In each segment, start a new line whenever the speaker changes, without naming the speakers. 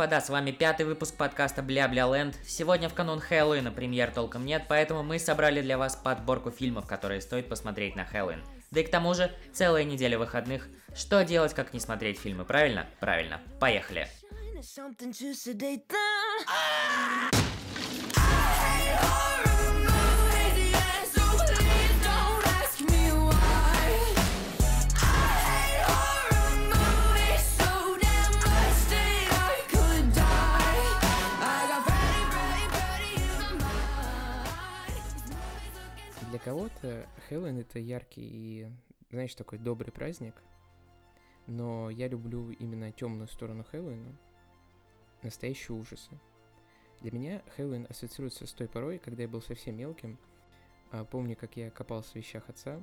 господа, с вами пятый выпуск подкаста Бля-Бля Ленд. Сегодня в канун Хэллоуина премьер толком нет, поэтому мы собрали для вас подборку фильмов, которые стоит посмотреть на Хэллоуин. Да и к тому же, целая неделя выходных. Что делать, как не смотреть фильмы, правильно? Правильно. Поехали.
Something to sedate them.
Для кого-то Хэллоуин это яркий и, знаешь, такой добрый праздник. Но я люблю именно темную сторону Хэллоуина, настоящие ужасы. Для меня Хэллоуин ассоциируется с той порой, когда я был совсем мелким. А, Помню, как я копался в вещах отца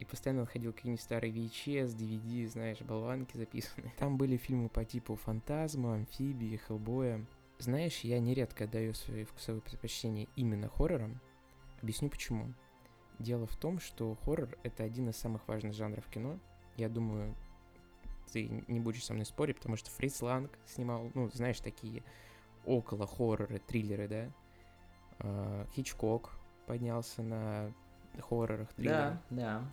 и постоянно находил какие-нибудь старые VHS, DVD, знаешь, болванки записанные. Там были фильмы по типу Фантазма, Амфибии, Хеллбоя. Знаешь, я нередко отдаю свои вкусовые предпочтения именно хоррорам. Объясню почему. Дело в том, что хоррор — это один из самых важных жанров кино. Я думаю, ты не будешь со мной спорить, потому что Фриц Ланг снимал, ну, знаешь, такие около хорроры, триллеры, да? А, Хичкок поднялся на хоррорах, триллерах.
Да, да.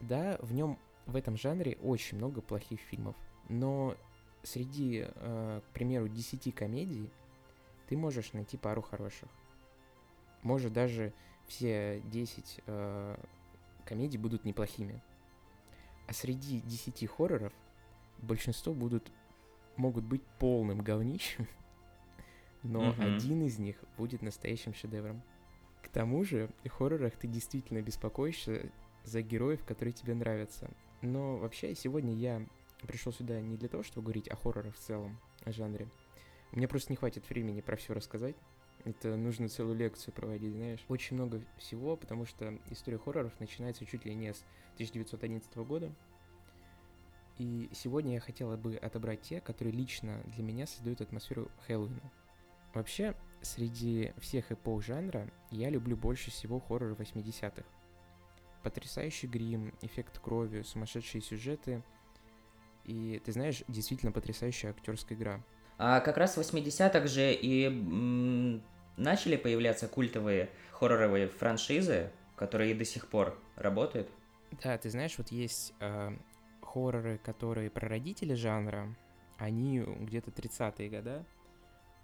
Да, в нем в этом жанре очень много плохих фильмов, но среди, э, к примеру, 10 комедий ты можешь найти пару хороших. Может, даже все 10 э, комедий будут неплохими. А среди 10 хорроров большинство будут, могут быть полным говнищем, но
Мгм.
один из них будет настоящим шедевром. К тому же, в хоррорах ты действительно беспокоишься за героев, которые тебе нравятся. Но вообще, сегодня я пришел сюда не для того, чтобы говорить о хоррорах в целом, о жанре. У меня просто не хватит времени про все рассказать. Это нужно целую лекцию проводить, знаешь. Очень много всего, потому что история хорроров начинается чуть ли не с 1911 года. И сегодня я хотела бы отобрать те, которые лично для меня создают атмосферу Хэллоуина. Вообще, среди всех эпох жанра я люблю больше всего хорроры 80-х. Потрясающий грим, эффект крови, сумасшедшие сюжеты и, ты знаешь, действительно потрясающая актерская игра.
А как раз в 80-х же и начали появляться культовые хорроровые франшизы, которые и до сих пор работают.
Да, ты знаешь, вот есть э, хорроры, которые прародители жанра, они где-то 30-е года,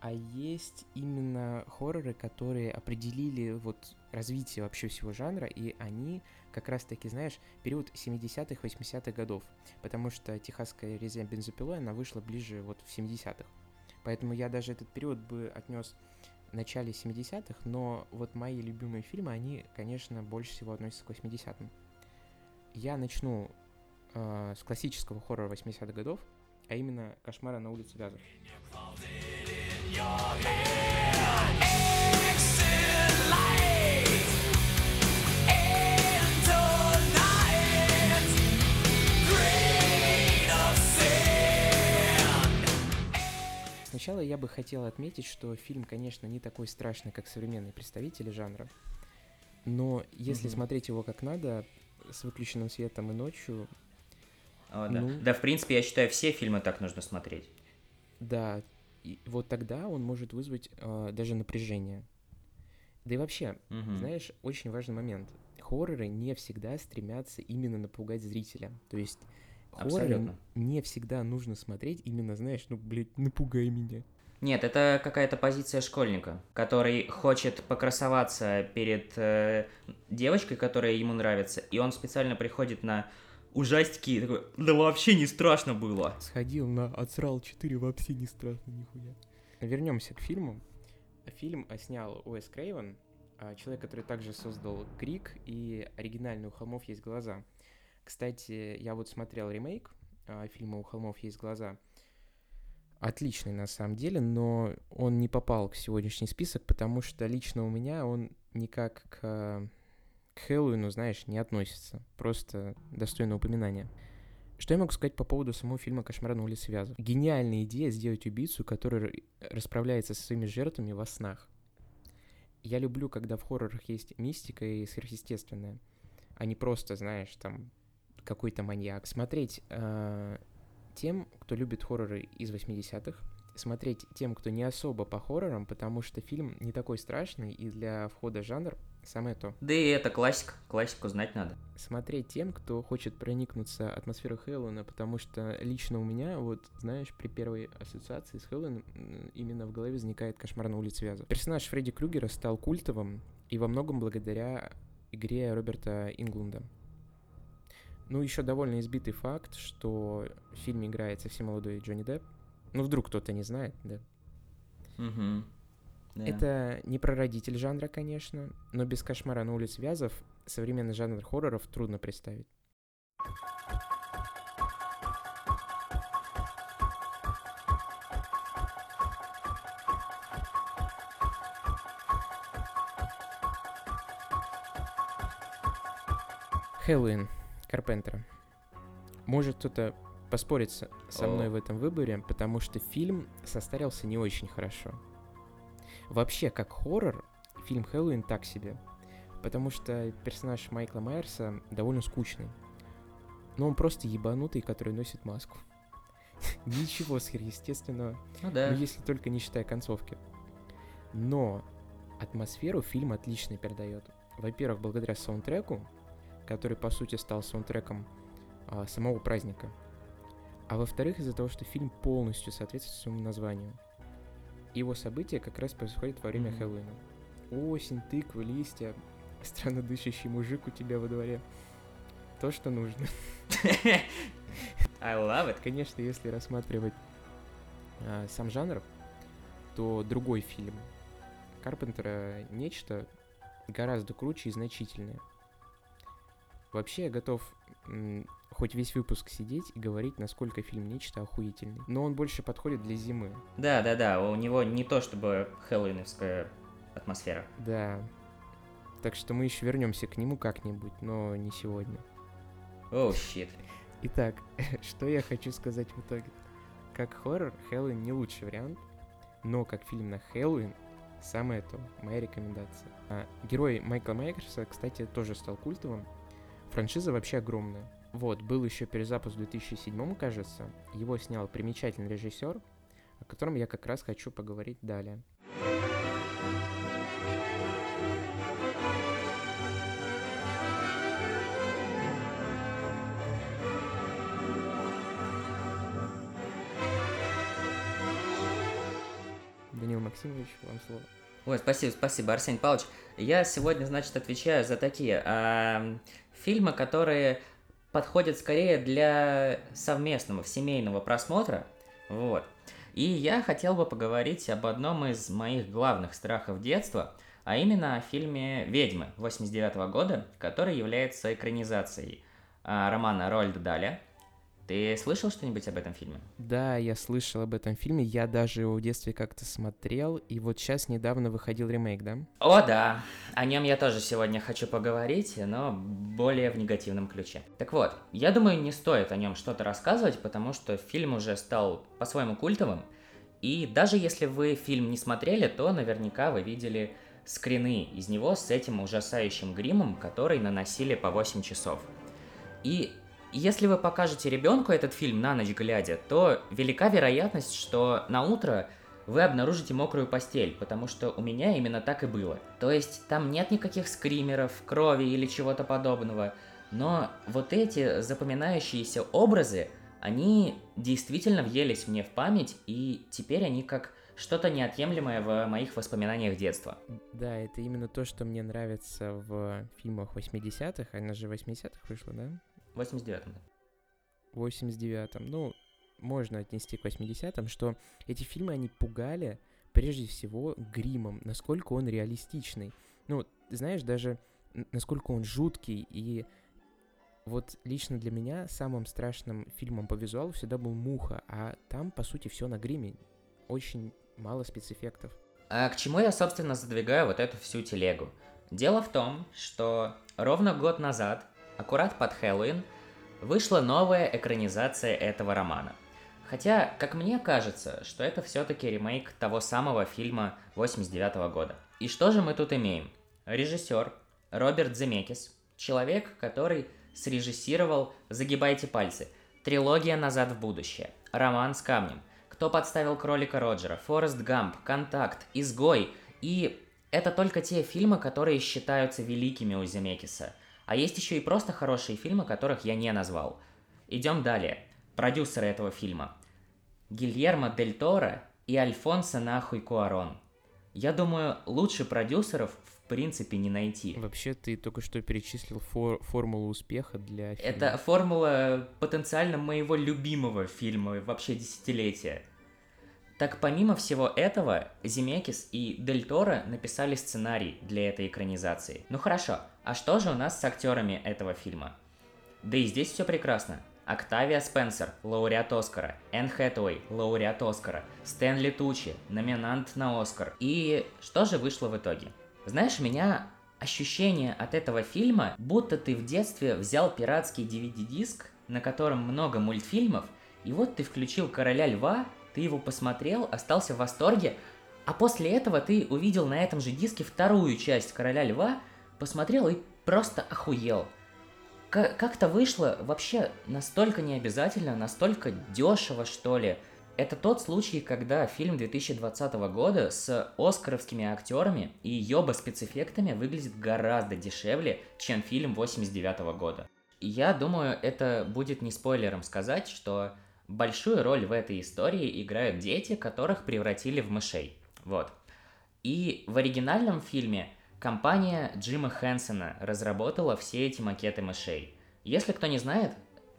а есть именно хорроры, которые определили вот развитие вообще всего жанра, и они как раз-таки, знаешь, период 70-х, 80-х годов, потому что техасская резня бензопилой, она вышла ближе вот в 70-х. Поэтому я даже этот период бы отнес в начале 70-х, но вот мои любимые фильмы, они, конечно, больше всего относятся к 80-м. Я начну э, с классического хоррора 80-х годов, а именно «Кошмара на улице Вязов». Сначала я бы хотел отметить, что фильм, конечно, не такой страшный, как современные представители жанра, но если
Мгм.
смотреть его как надо, с выключенным светом и ночью,
О, да.
Ну.
да, в принципе, я считаю, все фильмы так нужно смотреть.
Да, и вот тогда он может вызвать э, даже напряжение. Да и вообще,
Мгм.
знаешь, очень важный момент. Хорроры не всегда стремятся именно напугать зрителя. То есть
Абсолютно.
не всегда нужно смотреть именно, знаешь, ну, блядь, напугай меня.
Нет, это какая-то позиция школьника, который хочет покрасоваться перед э, девочкой, которая ему нравится, и он специально приходит на ужастики и такой, да вообще не страшно было.
Сходил на «Отсрал 4», вообще не страшно нихуя. Вернемся к фильму. Фильм снял Уэс Крейвен, а, человек, который также создал «Крик» и оригинальный «У холмов есть глаза». Кстати, я вот смотрел ремейк а, фильма «У холмов есть глаза». отличный на самом деле, но он не попал в сегодняшний список, потому что лично у меня он никак к, к Хэллоуину, знаешь, не относится. Просто достойно упоминания. Что я могу сказать по поводу самого фильма «Кошмар на улице Вязов»? Гениальная идея сделать убийцу, который расправляется со своими жертвами во снах. Я люблю, когда в хоррорах есть мистика и сверхъестественное, а не просто, знаешь, там какой-то маньяк. Смотреть э, тем, кто любит хорроры из 80-х, смотреть тем, кто не особо по хоррорам, потому что фильм не такой страшный, и для входа в жанр самое то.
Да и это классика, классику знать надо.
Смотреть тем, кто хочет проникнуться атмосферой Хэллоуина, потому что лично у меня, вот, знаешь, при первой ассоциации с Хэллоуином именно в голове возникает кошмар на улице Вязов. Персонаж Фредди Крюгера стал культовым, и во многом благодаря игре Роберта Инглунда. Ну, еще довольно избитый факт, что в фильме играет совсем молодой Джонни Депп. Ну, вдруг кто-то не знает, да.
Угу.
Да. Это не прародитель жанра, конечно, но без кошмара на улице Вязов современный жанр хорроров трудно представить. Хэллоуин Карпентера. Может кто-то поспорить со мной О. в этом выборе, потому что фильм состарился не очень хорошо. Вообще, как хоррор, фильм Хэллоуин так себе. Потому что персонаж Майкла Майерса довольно скучный. Но он просто ебанутый, который носит маску. Ничего сверхъестественного.
Ну да.
Ну, если только не считая концовки. Но атмосферу фильм отлично передает. Во-первых, благодаря саундтреку, который, по сути, стал саундтреком а, самого праздника. А во-вторых, из-за того, что фильм полностью соответствует своему названию. Его события как раз происходят во время mm-hmm. Хэллоуина. Осень, тыквы, листья, странно дышащий мужик у тебя во дворе. То, что нужно.
I love it.
Конечно, если рассматривать а, сам жанр, то другой фильм Карпентера «Нечто» гораздо круче и значительнее. Вообще я готов хоть весь выпуск сидеть и говорить, насколько фильм нечто охуительный. Но он больше подходит для зимы.
Да, да, да, у него не то чтобы хэллоуиновская атмосфера.
Да. Так что мы еще вернемся к нему как-нибудь, но не сегодня.
Оу, oh, щит.
Итак, что я хочу сказать в итоге? Как хоррор, Хэллоуин не лучший вариант, но как фильм на Хэллоуин самое то, моя рекомендация. А, герой Майкла Майерса, кстати, тоже стал культовым, Франшиза вообще огромная. Вот, был еще перезапуск в 2007, кажется. Его снял примечательный режиссер, о котором я как раз хочу поговорить далее. Данил Максимович, вам слово.
Ой, спасибо, спасибо, Арсений Павлович. Я сегодня, значит, отвечаю за такие э, фильмы, которые подходят скорее для совместного, семейного просмотра. Вот. И я хотел бы поговорить об одном из моих главных страхов детства, а именно о фильме «Ведьмы» 89 года, который является экранизацией э, романа Рольда Даля – ты слышал что-нибудь об этом фильме?
Да, я слышал об этом фильме. Я даже его в детстве как-то смотрел. И вот сейчас недавно выходил ремейк, да?
О, да. О нем я тоже сегодня хочу поговорить, но более в негативном ключе. Так вот, я думаю, не стоит о нем что-то рассказывать, потому что фильм уже стал по-своему культовым. И даже если вы фильм не смотрели, то наверняка вы видели скрины из него с этим ужасающим гримом, который наносили по 8 часов. И если вы покажете ребенку этот фильм на ночь глядя, то велика вероятность, что на утро вы обнаружите мокрую постель, потому что у меня именно так и было. То есть там нет никаких скримеров, крови или чего-то подобного, но вот эти запоминающиеся образы, они действительно въелись мне в память, и теперь они как что-то неотъемлемое в моих воспоминаниях детства.
Да, это именно то, что мне нравится в фильмах 80-х, она же 80-х вышла, да?
В 89-м, да.
89-м. Ну, можно отнести к 80-м, что эти фильмы, они пугали прежде всего гримом, насколько он реалистичный. Ну, знаешь, даже насколько он жуткий и Вот лично для меня самым страшным фильмом по визуалу всегда был «Муха», а там, по сути, все на гриме. Очень мало спецэффектов.
А к чему я, собственно, задвигаю вот эту всю телегу? Дело в том, что ровно год назад, аккурат под Хэллоуин, вышла новая экранизация этого романа. Хотя, как мне кажется, что это все-таки ремейк того самого фильма 89 года. И что же мы тут имеем? Режиссер Роберт Земекис, человек, который срежиссировал «Загибайте пальцы», трилогия «Назад в будущее», роман с камнем, кто подставил кролика Роджера, Форест Гамп, Контакт, Изгой и это только те фильмы, которые считаются великими у Земекиса. А есть еще и просто хорошие фильмы, которых я не назвал. Идем далее. Продюсеры этого фильма. Гильермо Дель Торо и Альфонсо Нахуй Куарон. Я думаю, лучше продюсеров в принципе не найти.
Вообще, ты только что перечислил фор- формулу успеха для фильма.
Это формула потенциально моего любимого фильма вообще десятилетия. Так помимо всего этого, Земекис и Дель Торо написали сценарий для этой экранизации. Ну хорошо, а что же у нас с актерами этого фильма? Да и здесь все прекрасно. Октавия Спенсер, лауреат Оскара, Энн Хэтэуэй, лауреат Оскара, Стэнли Тучи, номинант на Оскар. И что же вышло в итоге? Знаешь, у меня ощущение от этого фильма, будто ты в детстве взял пиратский DVD-диск, на котором много мультфильмов, и вот ты включил «Короля льва», ты его посмотрел, остался в восторге, а после этого ты увидел на этом же диске вторую часть «Короля льва», посмотрел и просто охуел. Как-то вышло вообще настолько необязательно, настолько дешево, что ли. Это тот случай, когда фильм 2020 года с оскаровскими актерами и ёба спецэффектами выглядит гораздо дешевле, чем фильм 89 года. Я думаю, это будет не спойлером сказать, что большую роль в этой истории играют дети, которых превратили в мышей. Вот. И в оригинальном фильме компания Джима Хэнсона разработала все эти макеты мышей. Если кто не знает,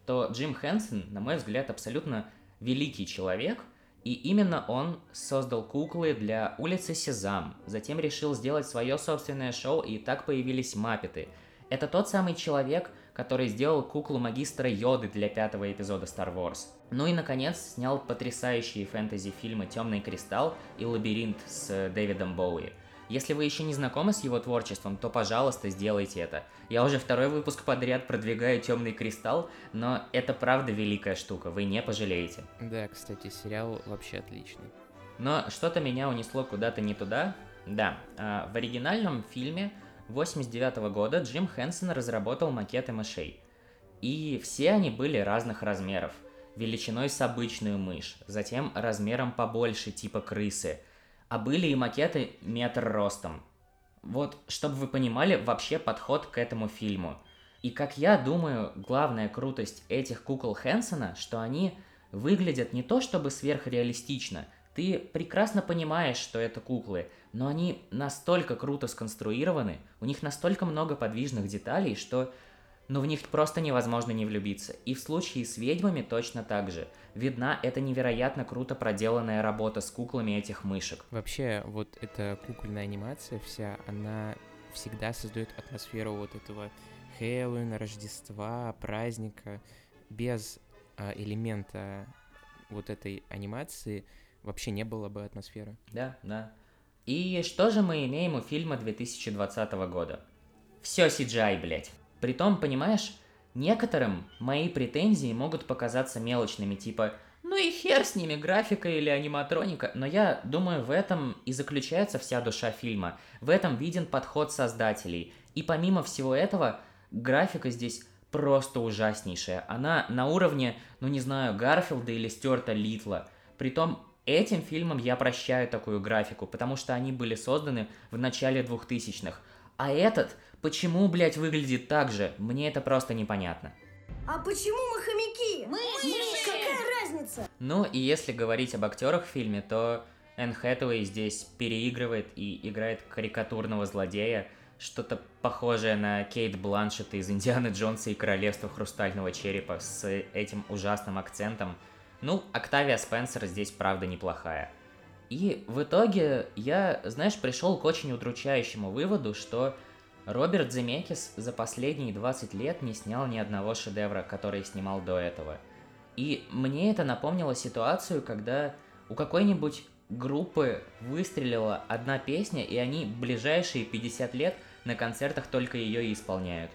то Джим Хэнсон, на мой взгляд, абсолютно великий человек, и именно он создал куклы для улицы Сезам, затем решил сделать свое собственное шоу, и так появились Маппеты. Это тот самый человек, который сделал куклу магистра Йоды для пятого эпизода Star Wars. Ну и, наконец, снял потрясающие фэнтези-фильмы «Темный кристалл» и «Лабиринт» с Дэвидом Боуи. Если вы еще не знакомы с его творчеством, то, пожалуйста, сделайте это. Я уже второй выпуск подряд продвигаю «Темный кристалл», но это правда великая штука, вы не пожалеете.
Да, кстати, сериал вообще отличный.
Но что-то меня унесло куда-то не туда. Да, а, в оригинальном фильме 89 года Джим Хэнсон разработал макеты мышей. И все они были разных размеров. Величиной с обычную мышь, затем размером побольше, типа крысы. А были и макеты метр ростом. Вот, чтобы вы понимали вообще подход к этому фильму. И как я думаю, главная крутость этих кукол Хэнсона, что они выглядят не то чтобы сверхреалистично, ты прекрасно понимаешь, что это куклы, но они настолько круто сконструированы, у них настолько много подвижных деталей, что ну в них просто невозможно не влюбиться. И в случае с ведьмами точно так же. Видна эта невероятно круто проделанная работа с куклами этих мышек.
Вообще, вот эта кукольная анимация вся, она всегда создает атмосферу вот этого Хэллоуина, Рождества, праздника. Без а, элемента вот этой анимации вообще не было бы атмосферы.
Да, да. И что же мы имеем у фильма 2020 года? Все CGI, блять. Притом, понимаешь, некоторым мои претензии могут показаться мелочными, типа ну и хер с ними, графика или аниматроника. Но я думаю, в этом и заключается вся душа фильма. В этом виден подход создателей. И помимо всего этого, графика здесь просто ужаснейшая. Она на уровне, ну не знаю, Гарфилда или Стюарта Литла. Притом этим фильмам я прощаю такую графику, потому что они были созданы в начале 2000-х. А этот, почему, блядь, выглядит так же, мне это просто непонятно.
А почему мы хомяки? Мы Какая разница?
Ну и если говорить об актерах в фильме, то Энн Хэтэуэй здесь переигрывает и играет карикатурного злодея, что-то похожее на Кейт Бланшет из Индианы Джонса и Королевства Хрустального Черепа с этим ужасным акцентом. Ну, Октавия Спенсер здесь правда неплохая. И в итоге я, знаешь, пришел к очень удручающему выводу, что Роберт Земекис за последние 20 лет не снял ни одного шедевра, который снимал до этого. И мне это напомнило ситуацию, когда у какой-нибудь группы выстрелила одна песня, и они ближайшие 50 лет на концертах только ее и исполняют.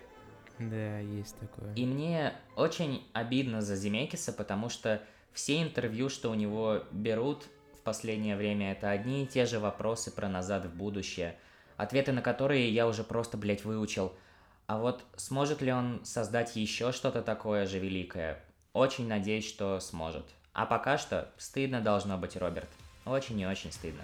Да, есть такое.
И мне очень обидно за Земекиса, потому что все интервью, что у него берут в последнее время, это одни и те же вопросы про назад в будущее, ответы на которые я уже просто, блядь, выучил. А вот сможет ли он создать еще что-то такое же великое? Очень надеюсь, что сможет. А пока что стыдно должно быть, Роберт. Очень и очень стыдно.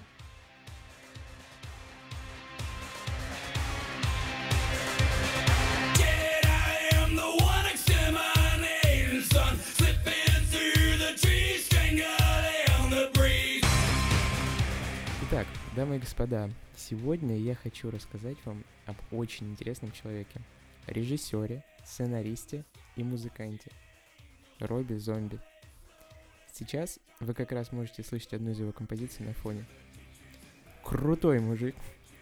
Дамы и господа, сегодня я хочу рассказать вам об очень интересном человеке. Режиссере, сценаристе и музыканте. Робби Зомби. Сейчас вы как раз можете слышать одну из его композиций на фоне. Крутой мужик.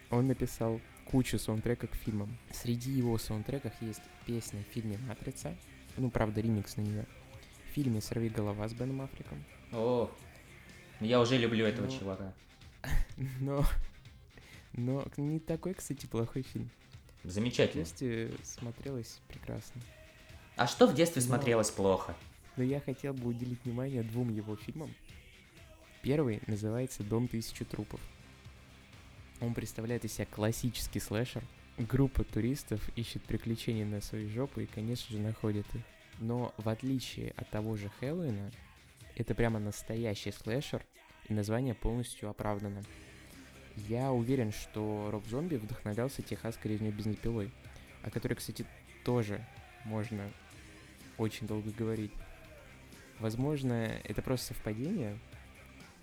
Он написал кучу саундтреков к фильмам. Среди его саундтреков есть песня в фильме «Матрица», ну, правда, ремикс на нее. В фильме «Сорви голова» с Беном Африком.
О, я уже люблю этого
Ну,
чувака.
Но... Но не такой, кстати, плохой фильм. В
Замечательно.
детстве смотрелось прекрасно.
А что в детстве
Но-
смотрелось плохо?
Но я хотел бы уделить внимание двум его фильмам. Первый называется «Дом тысячи трупов». Он представляет из себя классический слэшер. Группа туристов ищет приключения на свои жопы и, конечно же, находит их. Но в отличие от того же Хэллоуина, это прямо настоящий слэшер, и название полностью оправдано. Я уверен, что Роб Зомби вдохновлялся техасской резней бензопилой, о которой, кстати, тоже можно очень долго говорить. Возможно, это просто совпадение,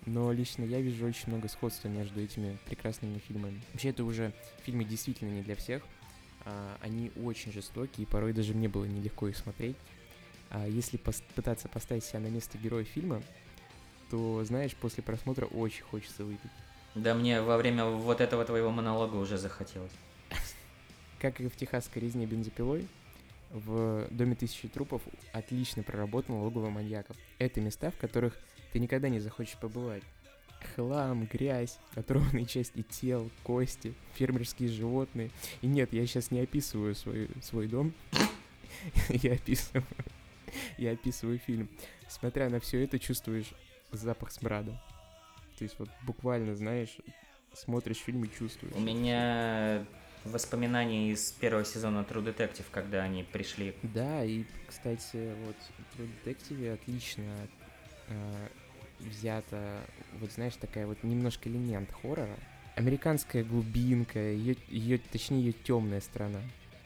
но лично я вижу очень много сходства между этими прекрасными фильмами. Вообще, это уже фильмы действительно не для всех. А, Они очень жестокие, и порой даже мне было нелегко их смотреть. А если пытаться поставить себя на место героя фильма, то, знаешь, после просмотра очень хочется выпить.
Да мне во время вот этого твоего монолога уже захотелось.
Как и в техасской резне бензопилой, в Доме тысячи трупов отлично проработан логово маньяков. Это места, в которых ты никогда не захочешь побывать. Хлам, грязь, оторванные части тел, кости, фермерские животные. И нет, я сейчас не описываю свой, свой дом. я описываю... я описываю фильм. Смотря на все это, чувствуешь запах смрада. То есть вот буквально, знаешь, смотришь фильм и чувствуешь.
У меня воспоминания из первого сезона True Detective, когда они пришли.
Да, и, кстати, вот в True Detective отлично э, взята, вот знаешь, такая вот немножко элемент хоррора. Американская глубинка, ее, ее, точнее, ее темная сторона.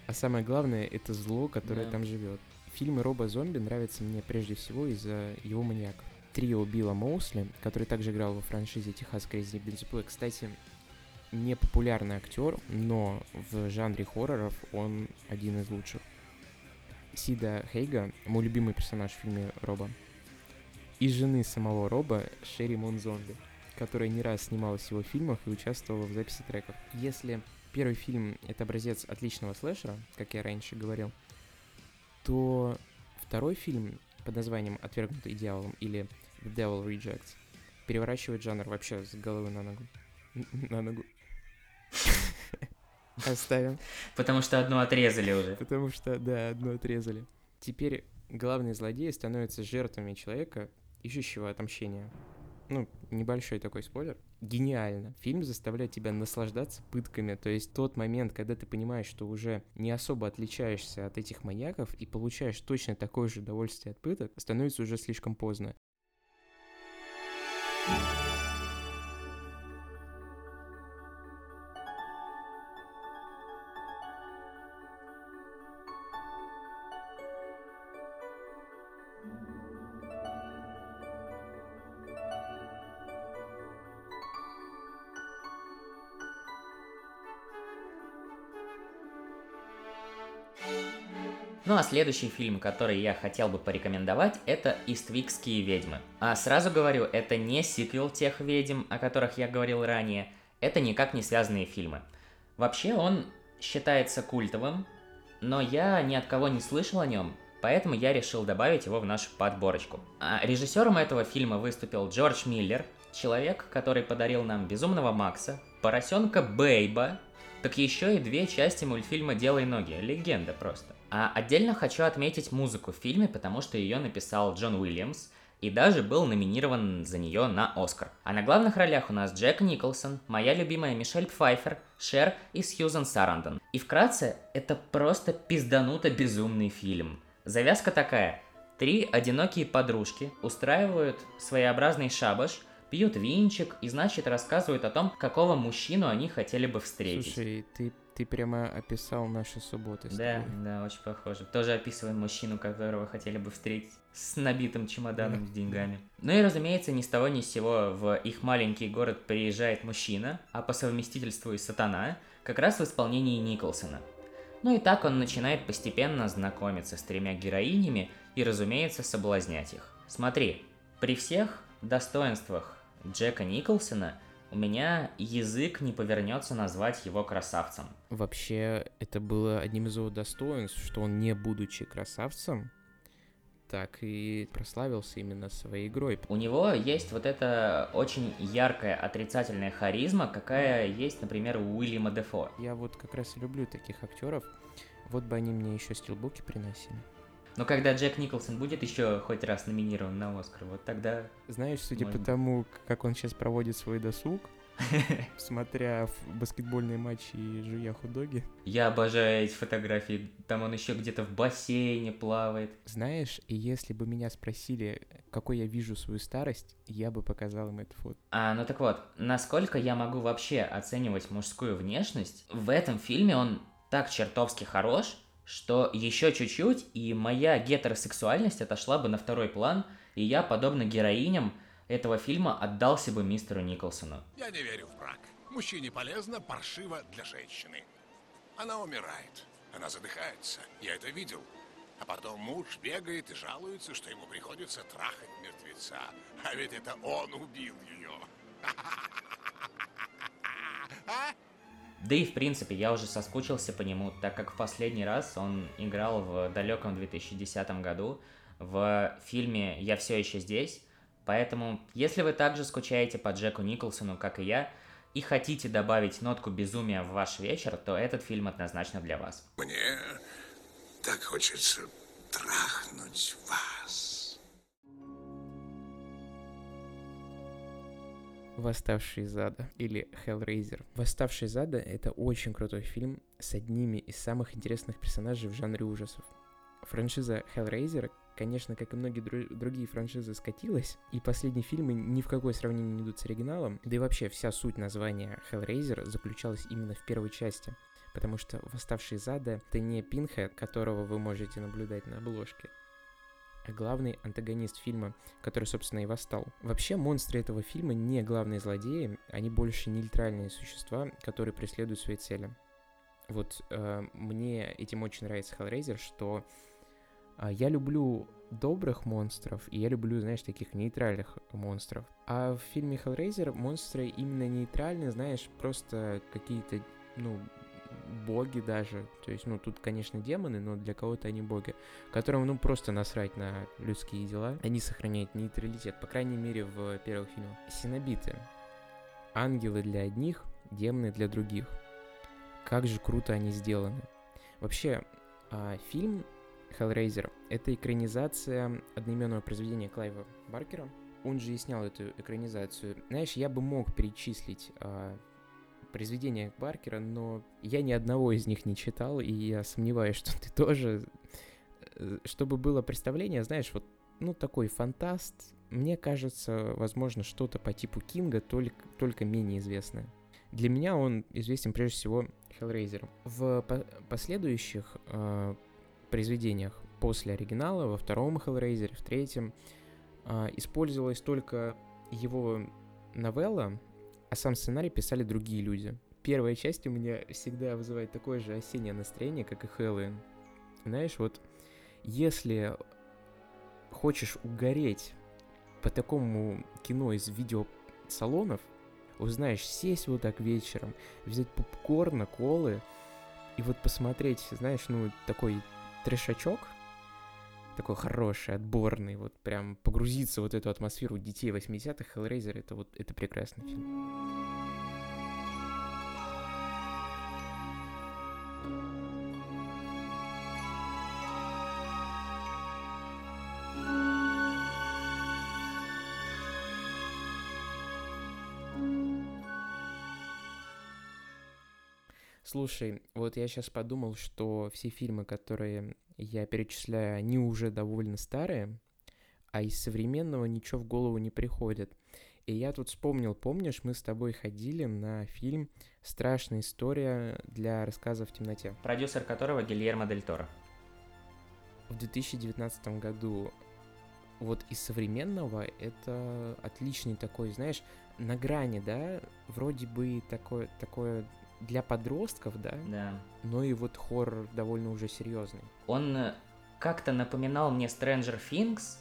А самое главное, это зло, которое
Да.
там живет. Фильмы Роба Зомби нравятся мне прежде всего из-за его маньяков. Трио Билла Моусли, который также играл во франшизе Техасской резни бензопилы, кстати, не популярный актер, но в жанре хорроров он один из лучших. Сида Хейга, мой любимый персонаж в фильме Роба, и жены самого Роба Шерри Мон Зомби, которая не раз снималась в его фильмах и участвовала в записи треков. Если первый фильм — это образец отличного слэшера, как я раньше говорил, то второй фильм под названием «Отвергнутый дьяволом» или «The Devil Rejects» переворачивает жанр вообще с головы на ногу. На ногу. Оставим.
Потому что одну отрезали уже.
Потому что, да, одно отрезали. Теперь главные злодеи становятся жертвами человека, ищущего отомщения. Ну, небольшой такой спойлер. Гениально. Фильм заставляет тебя наслаждаться пытками. То есть тот момент, когда ты понимаешь, что уже не особо отличаешься от этих маньяков и получаешь точно такое же удовольствие от пыток, становится уже слишком поздно. Thank you.
Ну а следующий фильм, который я хотел бы порекомендовать, это «Иствикские ведьмы». А сразу говорю, это не сиквел тех ведьм, о которых я говорил ранее, это никак не связанные фильмы. Вообще он считается культовым, но я ни от кого не слышал о нем, поэтому я решил добавить его в нашу подборочку. А режиссером этого фильма выступил Джордж Миллер, человек, который подарил нам Безумного Макса, Поросенка Бейба, так еще и две части мультфильма «Делай ноги». Легенда просто. А отдельно хочу отметить музыку в фильме, потому что ее написал Джон Уильямс, и даже был номинирован за нее на Оскар. А на главных ролях у нас Джек Николсон, моя любимая Мишель Пфайфер, Шер и Сьюзан Сарандон. И вкратце, это просто пиздануто безумный фильм. Завязка такая. Три одинокие подружки устраивают своеобразный шабаш, пьют винчик и, значит, рассказывают о том, какого мужчину они хотели бы встретить.
Слушай, ты, ты прямо описал наши субботы.
Да,
тобой.
да, очень похоже. Тоже описываем мужчину, которого хотели бы встретить с набитым чемоданом с деньгами. Ну и, разумеется, ни с того ни с сего в их маленький город приезжает мужчина, а по совместительству и сатана, как раз в исполнении Николсона. Ну и так он начинает постепенно знакомиться с тремя героинями и, разумеется, соблазнять их. Смотри, при всех достоинствах Джека Николсона у меня язык не повернется назвать его красавцем.
Вообще, это было одним из его достоинств, что он, не будучи красавцем, так и прославился именно своей игрой.
У него есть вот эта очень яркая отрицательная харизма, какая есть, например, у Уильяма Дефо.
Я вот как раз люблю таких актеров. Вот бы они мне еще стилбуки приносили.
Но когда Джек Николсон будет еще хоть раз номинирован на Оскар, вот тогда...
Знаешь, судя
Можно.
по тому, как он сейчас проводит свой досуг, смотря в баскетбольные матчи и жуя хот-доги,
Я обожаю эти фотографии. Там он еще где-то в бассейне плавает.
знаешь, если бы меня спросили, какой я вижу свою старость, я бы показал им это фото.
А, ну так вот, насколько я могу вообще оценивать мужскую внешность, в этом фильме он так чертовски хорош, что еще чуть-чуть, и моя гетеросексуальность отошла бы на второй план, и я, подобно героиням этого фильма, отдался бы мистеру Николсону.
Я не верю в брак. Мужчине полезно, паршиво для женщины. Она умирает. Она задыхается. Я это видел. А потом муж бегает и жалуется, что ему приходится трахать мертвеца. А ведь это он убил ее. А?
Да и в принципе я уже соскучился по нему, так как в последний раз он играл в далеком 2010 году в фильме «Я все еще здесь», поэтому если вы также скучаете по Джеку Николсону, как и я, и хотите добавить нотку безумия в ваш вечер, то этот фильм однозначно для вас.
Мне так хочется трахнуть вас.
«Восставший из ада» или «Hellraiser». «Восставший из ада» — это очень крутой фильм с одними из самых интересных персонажей в жанре ужасов. Франшиза Hellraiser, конечно, как и многие дру- другие франшизы, скатилась, и последние фильмы ни в какое сравнение не идут с оригиналом, да и вообще вся суть названия Hellraiser заключалась именно в первой части, потому что «Восставший из ада» — это не Пинхед, которого вы можете наблюдать на обложке, главный антагонист фильма, который, собственно, и восстал. Вообще, монстры этого фильма не главные злодеи, они больше нейтральные существа, которые преследуют свои цели. Вот э, мне этим очень нравится Hellraiser, что а, я люблю добрых монстров, и я люблю, знаешь, таких нейтральных монстров. А в фильме Hellraiser монстры именно нейтральные, знаешь, просто какие-то, ну, боги даже. То есть, ну, тут, конечно, демоны, но для кого-то они боги, которым, ну, просто насрать на людские дела. Они сохраняют нейтралитет, по крайней мере, в первых фильмах. Синобиты. Ангелы для одних, демоны для других. Как же круто они сделаны. Вообще, а, фильм Hellraiser — это экранизация одноименного произведения Клайва Баркера. Он же и снял эту экранизацию. Знаешь, я бы мог перечислить произведения Баркера, но я ни одного из них не читал, и я сомневаюсь, что ты тоже. Э, Чтобы было представление, знаешь, вот, ну, такой фантаст, мне кажется, возможно, что-то по типу Кинга, только, только менее известное. Для меня он известен прежде всего Hellraiser. В по- последующих э, произведениях после оригинала, во втором Hellraiser, в третьем, а, использовалась только его новелла, а сам сценарий писали другие люди. Первая часть у меня всегда вызывает такое же осеннее настроение, как и Хэллоуин. Знаешь, вот если хочешь угореть по такому кино из видеосалонов, узнаешь, сесть вот так вечером, взять попкорна, колы, И вот посмотреть, знаешь, ну, такой трешачок, такой хороший, отборный, вот прям погрузиться в вот эту атмосферу детей 80-х, Hellraiser, это вот, это прекрасный фильм. Слушай, вот я сейчас подумал, что все фильмы, которые я перечисляю, они уже довольно старые, а из современного ничего в голову не приходит. И я тут вспомнил, помнишь, мы с тобой ходили на фильм «Страшная история для рассказа в темноте».
Продюсер которого Гильермо Дель Торо.
В 2019 году вот из современного это отличный такой, знаешь, на грани, да, вроде бы такое, такое для подростков, да?
Да.
Но и вот хоррор довольно уже серьезный.
Он э, как-то напоминал мне Stranger Things,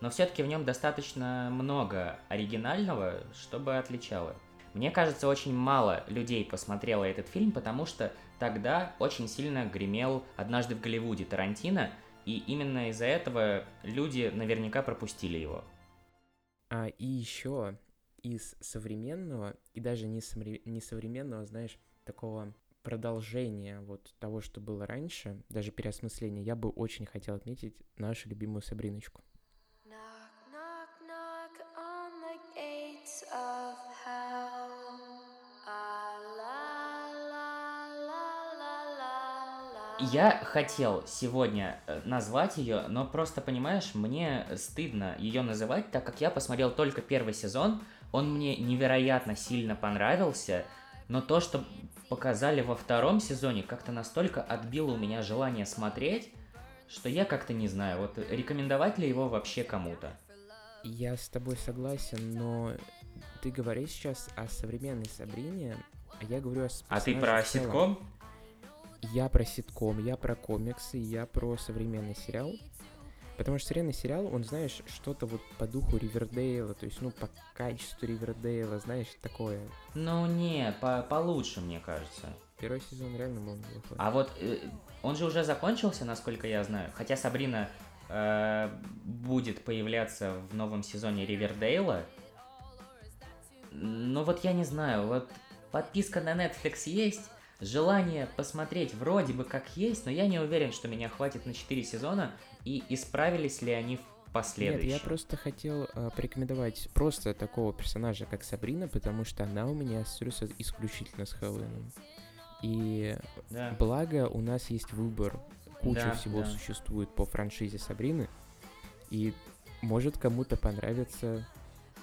но все-таки в нем достаточно много оригинального, чтобы отличало. Мне кажется, очень мало людей посмотрело этот фильм, потому что тогда очень сильно гремел «Однажды в Голливуде» Тарантино, и именно из-за этого люди наверняка пропустили его.
А и еще из современного, и даже не, совре- не современного, знаешь, такого продолжения вот того, что было раньше, даже переосмысления, я бы очень хотел отметить нашу любимую Сабриночку.
Я хотел сегодня э, назвать ее, но просто, понимаешь, мне стыдно ее называть, так как я посмотрел только первый сезон, он мне невероятно сильно понравился, но то, что показали во втором сезоне, как-то настолько отбило у меня желание смотреть, что я как-то не знаю, вот рекомендовать ли его вообще кому-то.
Я с тобой согласен, но ты говоришь сейчас о современной Сабрине, а я говорю о
А ты про ситком?
Я про ситком, я про комиксы, я про современный сериал. Потому что современный сериал, он, знаешь, что-то вот по духу Ривердейла, то есть, ну, по качеству Ривердейла, знаешь, такое.
Ну, не, по получше, мне кажется.
Первый сезон реально был неплохой.
А вот э, он же уже закончился, насколько я знаю. Хотя Сабрина э, будет появляться в новом сезоне Ривердейла. Но вот я не знаю, вот подписка на Netflix есть, желание посмотреть вроде бы как есть, но я не уверен, что меня хватит на 4 сезона, и исправились ли они в последующем.
Нет, я просто хотел э, порекомендовать просто такого персонажа, как Сабрина, потому что она у меня ассоциируется исключительно с Хэллоуином. И да. благо у нас есть выбор, куча да, всего да. существует по франшизе Сабрины, и может кому-то понравится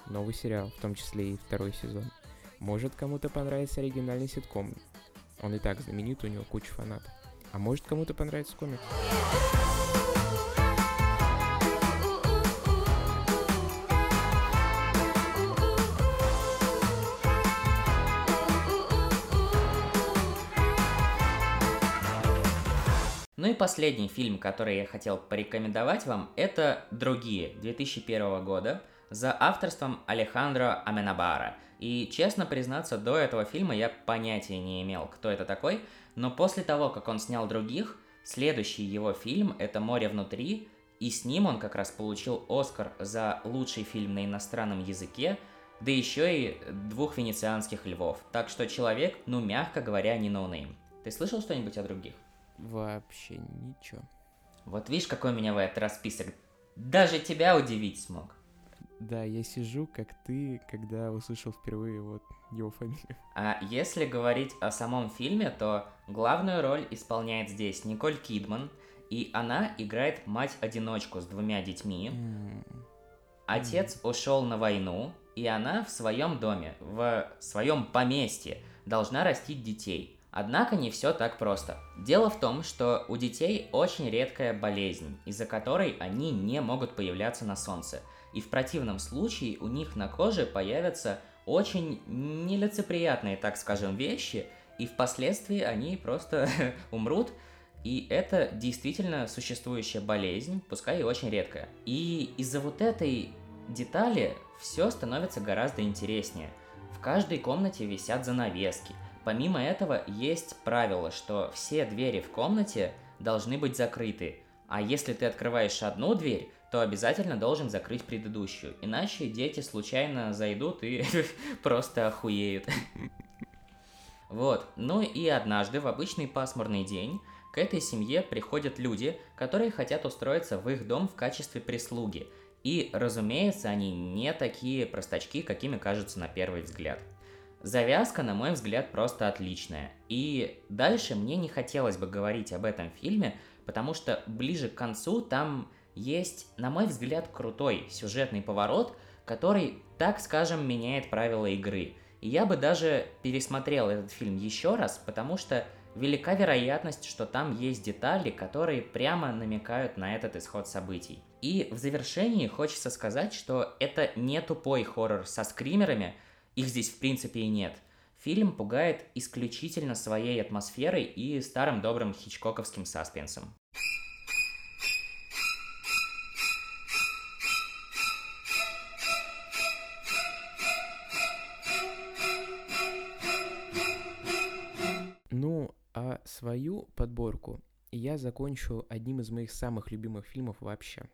новый сериал, в том числе и второй сезон. Может кому-то понравится оригинальный ситком, он и так знаменит, у него куча фанатов. А может кому-то понравится комикс.
Последний фильм, который я хотел порекомендовать вам, это «Другие» 2001 года за авторством Алехандро Аменабара – и, честно признаться, до этого фильма я понятия не имел, кто это такой, но после того, как он снял других, следующий его фильм — это «Море внутри», и с ним он как раз получил Оскар за лучший фильм на иностранном языке, да еще и двух венецианских львов. Так что человек, ну, мягко говоря, не ноунейм. Ты слышал что-нибудь о других?
Вообще ничего.
Вот видишь, какой у меня в этот раз список. Даже тебя удивить смог.
Да, я сижу, как ты, когда услышал впервые вот его фамилию.
А если говорить о самом фильме, то главную роль исполняет здесь Николь Кидман, и она играет мать-одиночку с двумя детьми. Mm. Отец mm. ушел на войну, и она в своем доме, в своем поместье, должна растить детей. Однако не все так просто. Дело в том, что у детей очень редкая болезнь, из-за которой они не могут появляться на солнце – и в противном случае у них на коже появятся очень нелицеприятные, так скажем, вещи, и впоследствии они просто умрут, и это действительно существующая болезнь, пускай и очень редкая. И из-за вот этой детали все становится гораздо интереснее. В каждой комнате висят занавески, Помимо этого, есть правило, что все двери в комнате должны быть закрыты. А если ты открываешь одну дверь, то обязательно должен закрыть предыдущую. Иначе дети случайно зайдут и просто охуеют. Вот. Ну и однажды в обычный пасмурный день к этой семье приходят люди, которые хотят устроиться в их дом в качестве прислуги. И, разумеется, они не такие простачки, какими кажутся на первый взгляд. Завязка, на мой взгляд, просто отличная. И дальше мне не хотелось бы говорить об этом фильме, потому что ближе к концу там есть, на мой взгляд, крутой сюжетный поворот, который, так скажем, меняет правила игры. И я бы даже пересмотрел этот фильм еще раз, потому что велика вероятность, что там есть детали, которые прямо намекают на этот исход событий. И в завершении хочется сказать, что это не тупой хоррор со скримерами, их здесь в принципе и нет. Фильм пугает исключительно своей атмосферой и старым добрым хичкоковским саспенсом.
Ну, а свою подборку я закончу одним из моих самых любимых фильмов вообще.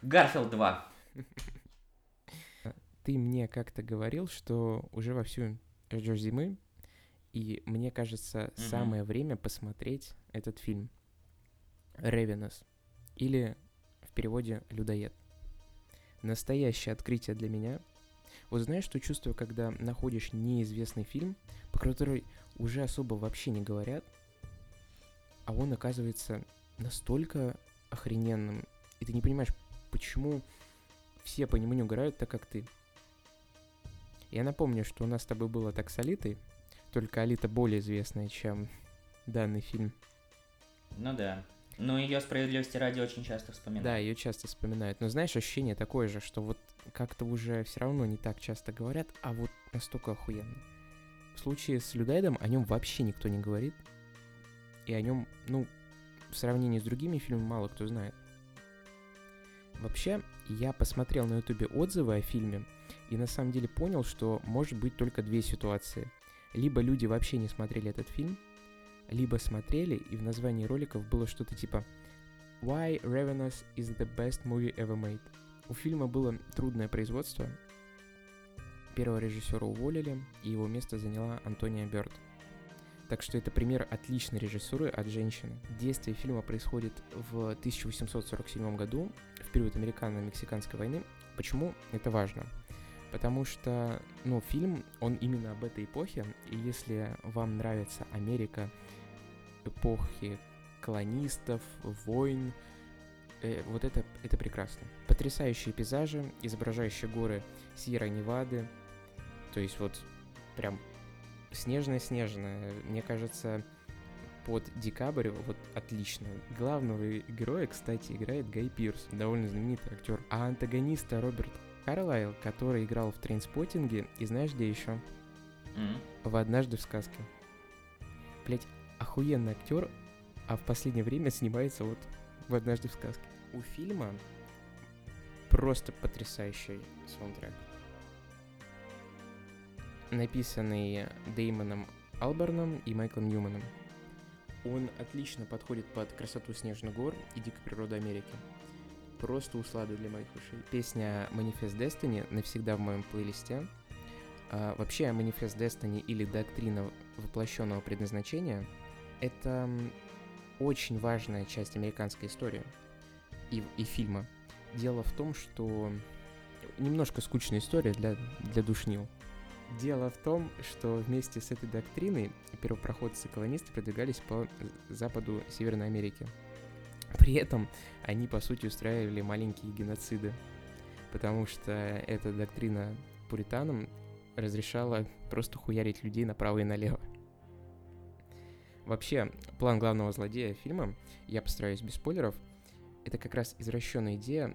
Гарфилд 2.
Ты мне как-то говорил, что уже вовсю ждешь зимы, и мне кажется,
Мгм.
самое время посмотреть этот фильм. Ревенос. Или в переводе «Людоед». Настоящее открытие для меня. Вот знаешь, что чувствую, когда находишь неизвестный фильм, по который уже особо вообще не говорят, а он оказывается настолько охрененным, и ты не понимаешь, почему все по нему не угорают так, как ты. Я напомню, что у нас с тобой было так с Алитой, только Алита более известная, чем данный фильм.
Ну да. Но ее справедливости ради очень часто вспоминают.
Да, ее часто вспоминают. Но знаешь, ощущение такое же, что вот как-то уже все равно не так часто говорят, а вот настолько охуенно. В случае с Людайдом о нем вообще никто не говорит. И о нем, ну, в сравнении с другими фильмами мало кто знает. Вообще, я посмотрел на ютубе отзывы о фильме и на самом деле понял, что может быть только две ситуации. Либо люди вообще не смотрели этот фильм, либо смотрели, и в названии роликов было что-то типа Why Ravenous is the best movie ever made. У фильма было трудное производство. Первого режиссера уволили, и его место заняла Антония Бёрд. Так что это пример отличной режиссуры от женщины. Действие фильма происходит в 1847 году, в период американо-мексиканской войны. Почему это важно? Потому что, ну, фильм, он именно об этой эпохе, и если вам нравится Америка эпохи колонистов, войн, э, вот это, это прекрасно. Потрясающие пейзажи, изображающие горы Сьерра-Невады, то есть вот прям снежная-снежная. Мне кажется, под декабрь вот отлично. Главного героя, кстати, играет Гай Пирс, довольно знаменитый актер. А антагониста Роберт Карлайл, который играл в Трейнспоттинге, и знаешь где еще?
М.
В «Однажды в сказке». Блять, охуенный актер, а в последнее время снимается вот в «Однажды в сказке». У фильма просто потрясающий саундтрек. Написанный Деймоном Алберном и Майклом Ньюманом. Он отлично подходит под красоту снежных гор и дикой природы Америки. Просто услада для моих ушей. Песня Manifest Destiny навсегда в моем плейлисте. А, вообще, Manifest Destiny или Доктрина воплощенного предназначения — это очень важная часть американской истории и, и фильма. Дело в том, что... Немножко скучная история для, для душнил. Дело в том, что вместе с этой доктриной первопроходцы-колонисты продвигались по западу Северной Америки. При этом они, по сути, устраивали маленькие геноциды, потому что эта доктрина пуританам разрешала просто хуярить людей направо и налево. Вообще, план главного злодея фильма, я постараюсь без спойлеров, это как раз извращенная идея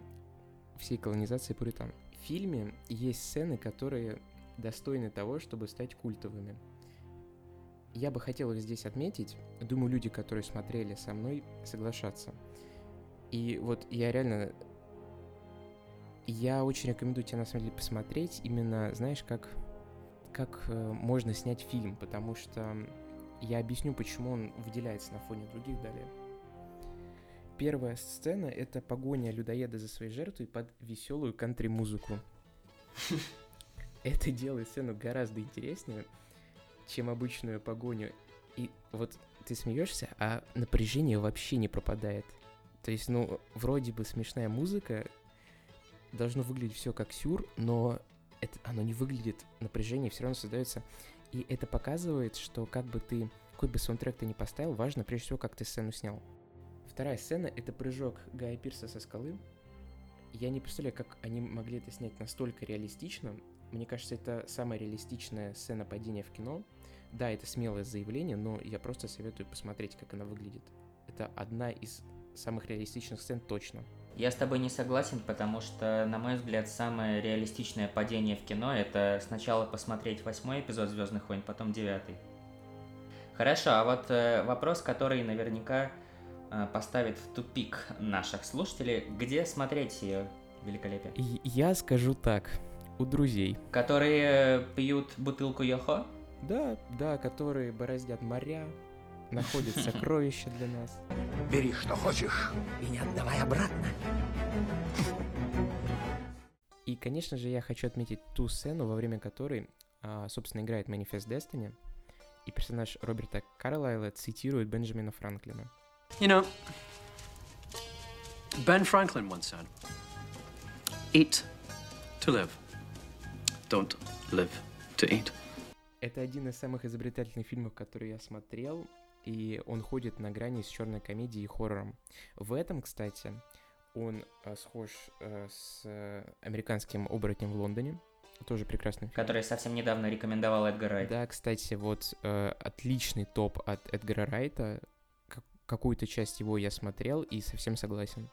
всей колонизации пуритан. В фильме есть сцены, которые достойны того, чтобы стать культовыми. Я бы хотел их здесь отметить. Думаю, люди, которые смотрели со мной, соглашатся. И вот я реально... Я очень рекомендую тебе, на самом деле, посмотреть именно, знаешь, как, как э, можно снять фильм, потому что я объясню, почему он выделяется на фоне других далее. Первая сцена — это погоня людоеда за своей жертвой под веселую кантри-музыку. Это делает сцену гораздо интереснее, чем обычную погоню. И вот ты смеешься, а напряжение вообще не пропадает. То есть, ну, вроде бы смешная музыка, должно выглядеть все как сюр, но это, оно не выглядит, напряжение все равно создается. И это показывает, что как бы ты, какой бы саундтрек ты ни поставил, важно прежде всего, как ты сцену снял. Вторая сцена — это прыжок Гая Пирса со скалы. Я не представляю, как они могли это снять настолько реалистично. Мне кажется, это самая реалистичная сцена падения в кино. Да, это смелое заявление, но я просто советую посмотреть, как она выглядит. Это одна из самых реалистичных сцен точно.
Я с тобой не согласен, потому что, на мой взгляд, самое реалистичное падение в кино это сначала посмотреть восьмой эпизод Звездных войн, потом девятый. Хорошо, а вот э, вопрос, который наверняка э, поставит в тупик наших слушателей, где смотреть ее великолепие?
Я скажу так, у друзей.
Которые пьют бутылку Йохо?
Да, да, которые бороздят моря, находят сокровища для нас.
Бери, что хочешь, и не отдавай обратно.
И, конечно же, я хочу отметить ту сцену, во время которой, а, собственно, играет Manifest Destiny, и персонаж Роберта Карлайла цитирует Бенджамина Франклина.
You know, Ben Franklin once said, Eat to live. Don't live to eat.
Это один из самых изобретательных фильмов, которые я смотрел, и он ходит на грани с черной комедией и хоррором. В этом, кстати, он э, схож э, с э, американским оборотнем в Лондоне. Тоже прекрасный фильм.
Который совсем недавно рекомендовал Эдгар Райт.
Да, кстати, вот э, отличный топ от Эдгара Райта. Как- какую-то часть его я смотрел и совсем согласен.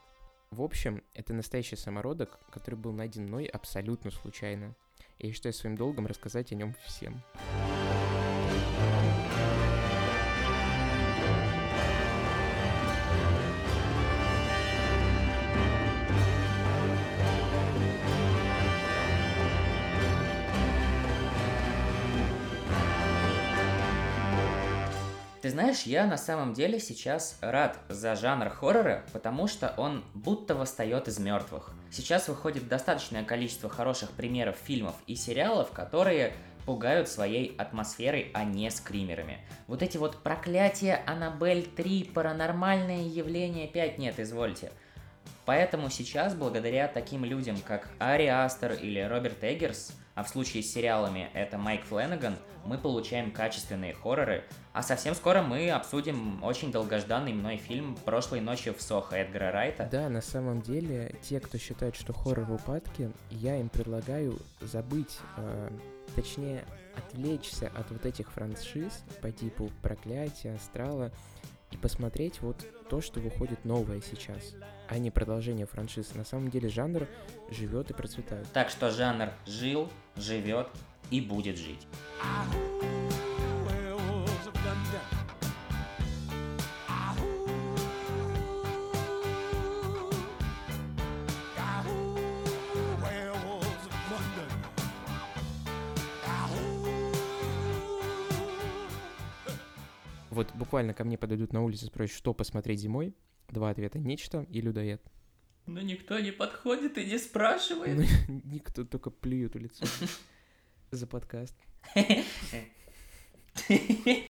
В общем, это настоящий самородок, который был найден мной абсолютно случайно. Я считаю своим долгом рассказать о нем всем.
Ты знаешь, я на самом деле сейчас рад за жанр хоррора, потому что он будто восстает из мертвых. Сейчас выходит достаточное количество хороших примеров фильмов и сериалов, которые пугают своей атмосферой, а не скримерами. Вот эти вот проклятия Аннабель 3, паранормальные явления 5, нет, извольте. Поэтому сейчас, благодаря таким людям, как Ари Астер или Роберт Эггерс, а в случае с сериалами это Майк Фленнеган, мы получаем качественные хорроры, а совсем скоро мы обсудим очень долгожданный мной фильм «Прошлой ночью в Сохо» Эдгара Райта.
Да, на самом деле, те, кто считает, что хоррор в упадке, я им предлагаю забыть, э, точнее, отвлечься от вот этих франшиз по типу «Проклятия», «Астрала» и посмотреть вот то, что выходит новое сейчас, а не продолжение франшиз. На самом деле жанр живет и процветает.
Так что жанр жил, живет и будет жить.
Вот буквально ко мне подойдут на улице, спросят, что посмотреть зимой. Два ответа. Нечто и людоед.
Но никто не подходит и не спрашивает.
Ну, Никто только плюет в лицо за подкаст.